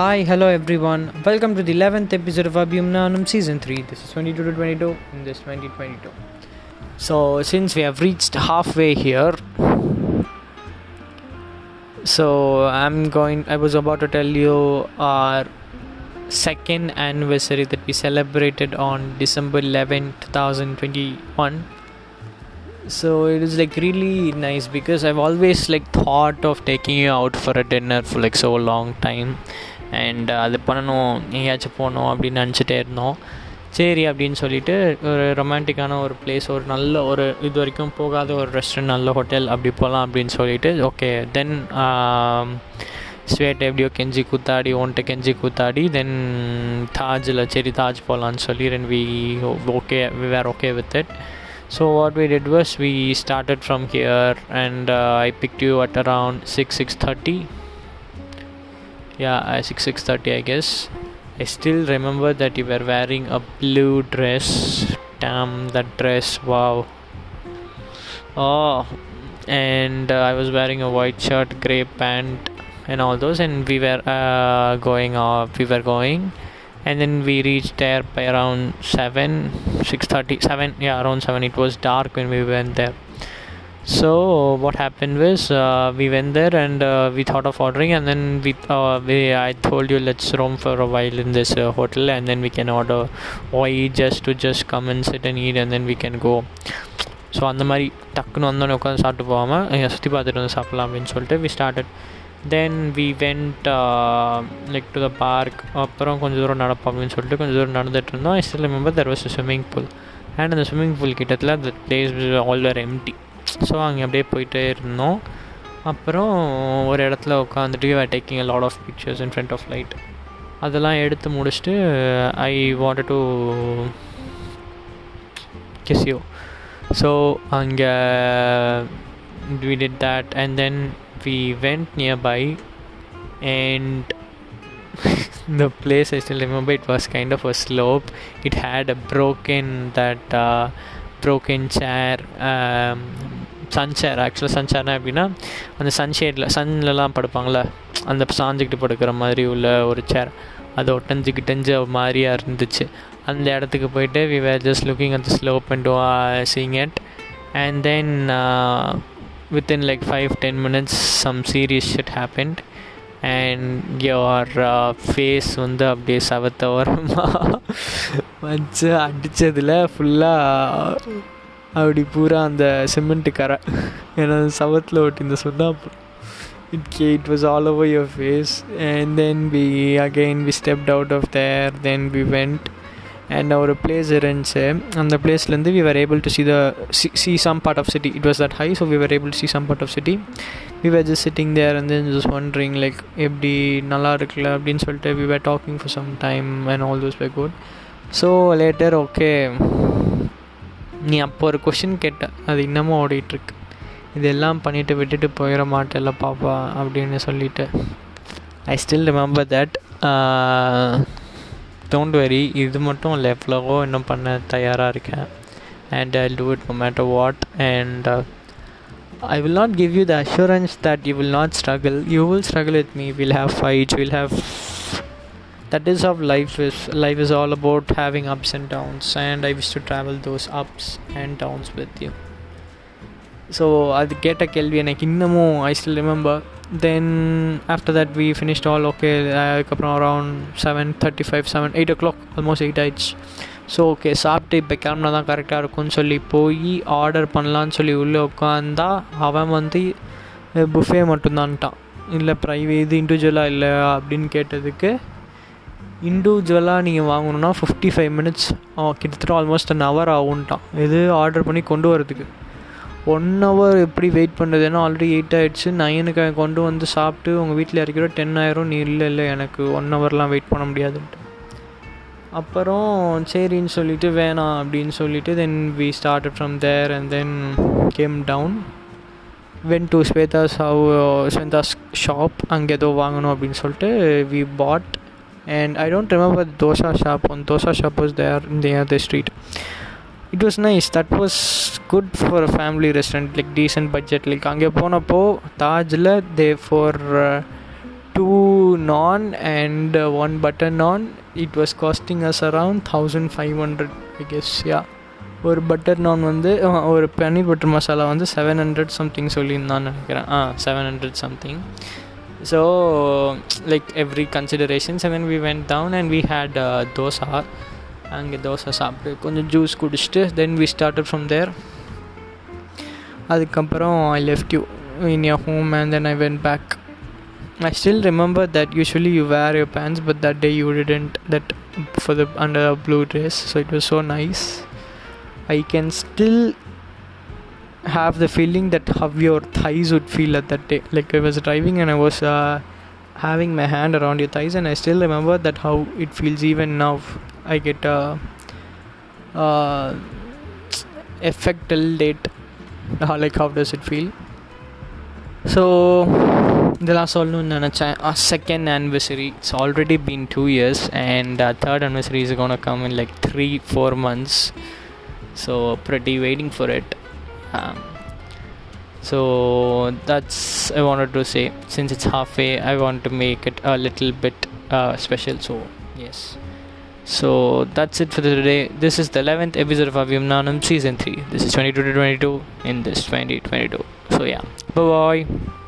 Hi, hello everyone. Welcome to the 11th episode of Abhyumnanam Season 3. This is 22 to 22 in this 2022. So, since we have reached halfway here, so I'm going, I was about to tell you our second anniversary that we celebrated on December 11, 2021 so it is like really nice because i've always like thought of taking you out for a dinner for like so long time and uh, அது பண்ணணும் எங்கேயாச்சும் போகணும் அப்படின்னு நினச்சிட்டே இருந்தோம். சரி அப்படின்னு சொல்லிட்டு ஒரு ரொமான்டிக்கான ஒரு பிளேஸ் ஒரு நல்ல ஒரு இது வரைக்கும் போகாத ஒரு ரெஸ்டாரண்ட் நல்ல ஹோட்டல் அப்படி போகலாம் அப்படின்னு சொல்லிட்டு ஓகே தென் ஸ்வேட் எப்படியோ கெஞ்சி கூத்தாடி ஒன்ட்ட கெஞ்சி கூத்தாடி தென் தாஜில் சரி தாஜ் போகலான்னு சொல்லி then we okay we were okay with it so what we did was we started from here and I pick you at around six six thirty yeah uh, 6 6.30 i guess. I still remember that you were wearing a blue dress. Damn that dress wow. Oh and uh, i was wearing a white shirt gray pant and all those and we were uh, going off we were going and then we reached there by around 7 6.30 7 yeah around 7 it was dark when we went there so what happened was uh, we went there and uh, we thought of ordering and then we, uh, we i told you let's roam for a while in this uh, hotel and then we can order why just to just come and sit and eat and then we can go so அந்த மாதிரி டக்குன்னு வந்தோடனே உட்காந்து சாப்பிட்டு போகாமல் சுற்றி பார்த்துட்டு வந்து சாப்பிட்லாம் அப்படின்னு சொல்லிட்டு we started then we went like to the park அப்புறம் கொஞ்சம் தூரம் நடப்போம் அப்படின்னு சொல்லிட்டு கொஞ்சம் தூரம் நடந்துட்டு இருந்தோம் I still remember there was swimming pool and அந்த ஸ்விம்மிங் பூல் கிட்டத்தில் அந்த place all were empty so அங்கே அப்படியே போயிட்டே இருந்தோம் அப்புறம் ஒரு இடத்துல உட்காந்துட்டு are taking a lot of pictures in front of light அதெல்லாம் எடுத்து முடிச்சுட்டு I want to kiss you so அங்கே we did that and then we went nearby and the place i still remember it was kind of a slope it had a broken that uh, broken chair um, sun chair ஆக்சுவலாக sun சேர்னா எப்படின்னா அந்த சன்ஷேடில் சன்லலாம் படுப்பாங்களே அந்த சாஞ்சிக்கிட்டு படுக்கிற மாதிரி உள்ள ஒரு சேர் அது ஒட்டஞ்சு கிட்டஞ்சு மாதிரியாக இருந்துச்சு. அந்த இடத்துக்கு போயிட்டு we were just looking at the slope and seeing it and then within like 5 10 minutes some serious shit happened and your uh, face வந்து அப்படியே சவத்த ஓரமாக வச்சு அடித்ததில் ஃபுல்லாக அப்படி பூரா அந்த சிமெண்ட்டு கரை. ஏன்னா சவத்தில் ஒட்டிந்த இந்த சொன்னாப்பு it it was all over your face and then again again we stepped out of there then we went and ஒரு பிளேஸ் இருந்துச்சு அந்த பிளேஸ்லேருந்து we were able to see the see some part of city it was that high so we were able to see some part of city we were just sitting there வந்து just wondering like எப்படி நல்லா இருக்குல்ல அப்படின்னு சொல்லிட்டு we were talking for some time and all those were good so later okay நீ அப்போ ஒரு question கேட்ட அது இன்னமும் ஓடிட்டுருக்கு. இதெல்லாம் பண்ணிவிட்டு விட்டுட்டு போயிட மாட்டேல பாப்பா அப்படின்னு சொல்லிட்டு. I still remember that don't very இது மட்டும் இல்லை எவ்வளவோ இன்னும் பண்ண தயாராக இருக்கேன். And I do it no matter what and I will not give you the assurance that you will not struggle you will struggle with me will have fights will have that is how life is. Life is all about having ups and downs and i wish to travel those ups and downs with you. So அது கேட்ட கேள்வி எனக்கு இன்னமும் I still remember then after that we finished all okay அதுக்கப்புறம் around seven thirty five seven eight o'clock almost eight ஆயிடுச்சு. So okay சாப்பிட்டு இப்போ கிளம்புனா தான் கரெக்டாக இருக்கும்னு சொல்லி போய் ஆர்டர் பண்ணலான்னு சொல்லி உள்ளே உட்காந்தா அவன் வந்து புஃபே மட்டும்தான்ட்டான். இல்லை ப்ரைவே இது இண்டிவிஜுவலாக இல்லை அப்படின்னு கேட்டதுக்கு இண்டிவிஜுவலாக நீங்கள் வாங்கணுன்னா ஃபிஃப்டி ஃபைவ் மினிட்ஸ் கிட்டத்தட்ட ஆல்மோஸ்ட் அன் ஹவர் ஆகும்ட்டான். இது ஆர்டர் பண்ணி கொண்டு வரதுக்கு ஒன் ஹவர் எப்படி வெயிட் பண்ணுறது ஏன்னா ஆல்ரெடி எயிட் ஆகிடுச்சு நைனுக்கு கொண்டு வந்து சாப்பிட்டு உங்கள் வீட்டில் இறக்கிற டென் ஆயிரம். நீ இல்லை இல்லை எனக்கு ஒன் ஹவர்லாம் வெயிட் பண்ண முடியாதுன்ட்டு. அப்புறம் சரின்னு சொல்லிவிட்டு வேணாம் அப்படின்னு சொல்லிவிட்டு then we start from there and then came down went to Swetha's how Swetha's shop அங்கே ஏதோ வாங்கணும் அப்படின்னு சொல்லிட்டு we bought and I don't remember the dosa shop on dosa shop was there near the street. It was nice that was good for family restaurant like decent budget like அங்கே போனப்போ தாஜில் they for two naan and one butter naan it was costing us around thousand five hundred I guess yeah ஒரு butter நான் வந்து ஒரு பன்னீர் butter masala வந்து seven hundred something சொல்லியிருந்தான்னு நினைக்கிறேன் ஆ seven hundred something So like every considerations and then we went down and we had uh, dosa அங்கே தோசை சாப்பிட்டு கொஞ்சம் ஜூஸ் குடிச்சிட்டு then we started from there அதுக்கப்புறம் I left you in your home and then I went back I still remember that usually you wear your pants, but that day you didn't. That for the under a blue dress, so it was so nice. I can still have the feeling that how your thighs would feel at that day. Like I was driving and I was uh, having my hand around your thighs, and I still remember that how it feels even now. I get a uh, uh, effect till date. Uh, like how does it feel? So the last ಇದೆಲ್ಲ ಸಾಲ್ನು ನನ್ನ second anniversary. It's already been two years, and third anniversary is gonna come in like three four months. So pretty waiting for it. It so that's i wanted to say since it's halfway i want to make it a little bit uh, special so yes. So that's it for today. This is the 11th episode of avyam nanam season 3 this is 22 to 22 in this 2022 so yeah. Bye bye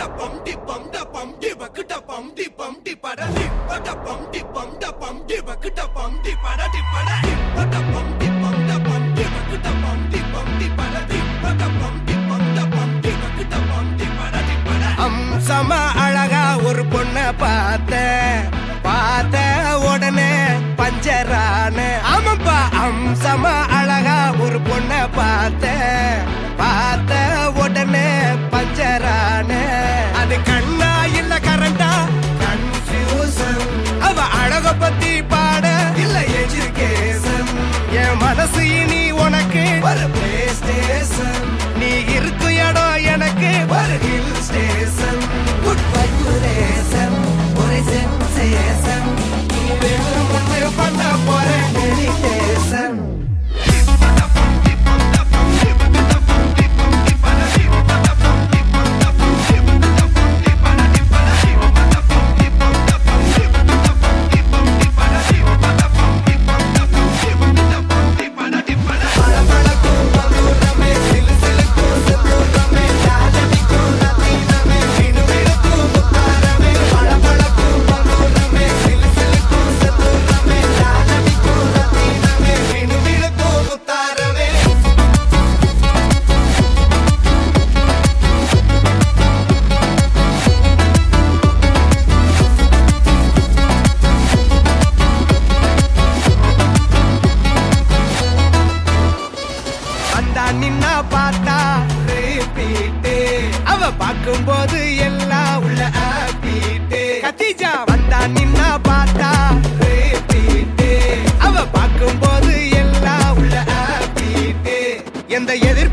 பட பம்டி பம்ட பம்டி பக்கிட்ட பம்டி பம்டி படடி பட பம்டி பம்ட பம்டி பக்கிட்ட பம்டி படடி படடி பட பம்டி பம்ட பம்டி பக்கிட்ட பம்டி பம்டி படடி பட பம்டி பம்ட பம்டி பக்கிட்ட பம்டி படடி பட அம்சமா அழகா ஒரு பொண்ண பார்த்த பார்த்த உடனே பஞ்சரான ஆமாப்பா அம்சமா அழகா ஒரு பொண்ண பார்த்தேன் அவ பார்க்கும்போது எல்லாம் உள்ள ஆப்பிட்டு கத்திஜா. வந்தா நின்னா பார்த்தா. அவ பார்க்கும்போது எல்லாம் உள்ள ஆப்பிட்டு எந்த எதிர்பார்ப்பு